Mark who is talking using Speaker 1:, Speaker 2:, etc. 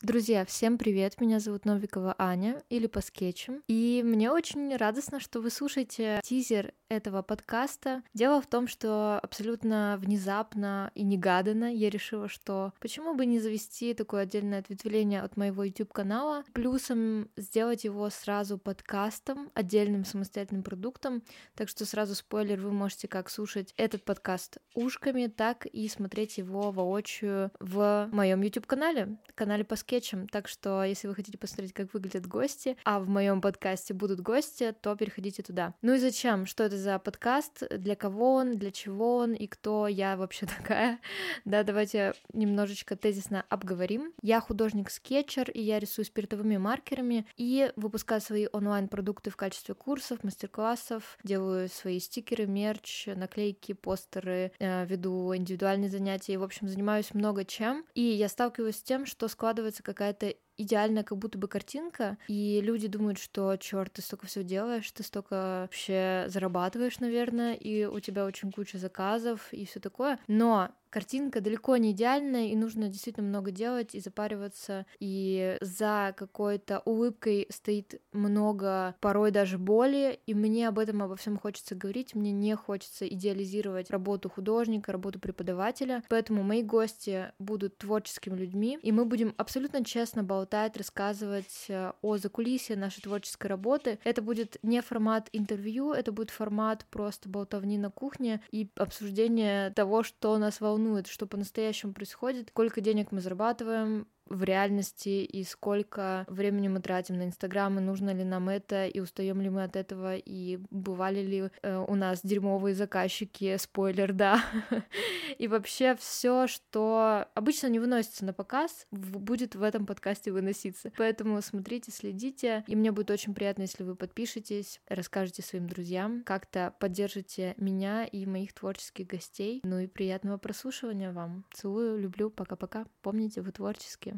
Speaker 1: Друзья, всем привет! Меня зовут Новикова Аня, или по скетчам. И мне очень радостно, что вы слушаете тизер этого подкаста. Дело в том, что абсолютно внезапно и негаданно я решила, что почему бы не завести такое отдельное ответвление от моего YouTube-канала, плюсом сделать его сразу подкастом, отдельным самостоятельным продуктом. Так что сразу спойлер, вы можете как слушать этот подкаст ушками, так и смотреть его воочию в моем YouTube-канале, канале по скетчам. Так что, если вы хотите посмотреть, как выглядят гости, а в моем подкасте будут гости, то переходите туда. Ну и зачем? Что это за подкаст, для кого он, для чего он и кто я вообще такая. Да, давайте немножечко тезисно обговорим. Я художник-скетчер, и я рисую спиртовыми маркерами, и выпускаю свои онлайн-продукты в качестве курсов, мастер-классов, делаю свои стикеры, мерч, наклейки, постеры, э, веду индивидуальные занятия, и, в общем, занимаюсь много чем. И я сталкиваюсь с тем, что складывается какая-то идеальная как будто бы картинка, и люди думают, что черт, ты столько всего делаешь, ты столько вообще зарабатываешь, наверное, и у тебя очень куча заказов и все такое. Но картинка далеко не идеальная, и нужно действительно много делать и запариваться, и за какой-то улыбкой стоит много, порой даже боли, и мне об этом обо всем хочется говорить, мне не хочется идеализировать работу художника, работу преподавателя, поэтому мои гости будут творческими людьми, и мы будем абсолютно честно болтать, рассказывать э, о закулисье нашей творческой работы. Это будет не формат интервью, это будет формат просто болтовни на кухне и обсуждение того, что нас волнует волнует, что по-настоящему происходит, сколько денег мы зарабатываем, в реальности и сколько времени мы тратим на Инстаграм, и нужно ли нам это, и устаем ли мы от этого, и бывали ли э, у нас дерьмовые заказчики, спойлер, да. и вообще все, что обычно не выносится на показ, будет в этом подкасте выноситься. Поэтому смотрите, следите, и мне будет очень приятно, если вы подпишетесь, расскажете своим друзьям, как-то поддержите меня и моих творческих гостей. Ну и приятного прослушивания вам. Целую, люблю, пока-пока. Помните, вы творческие.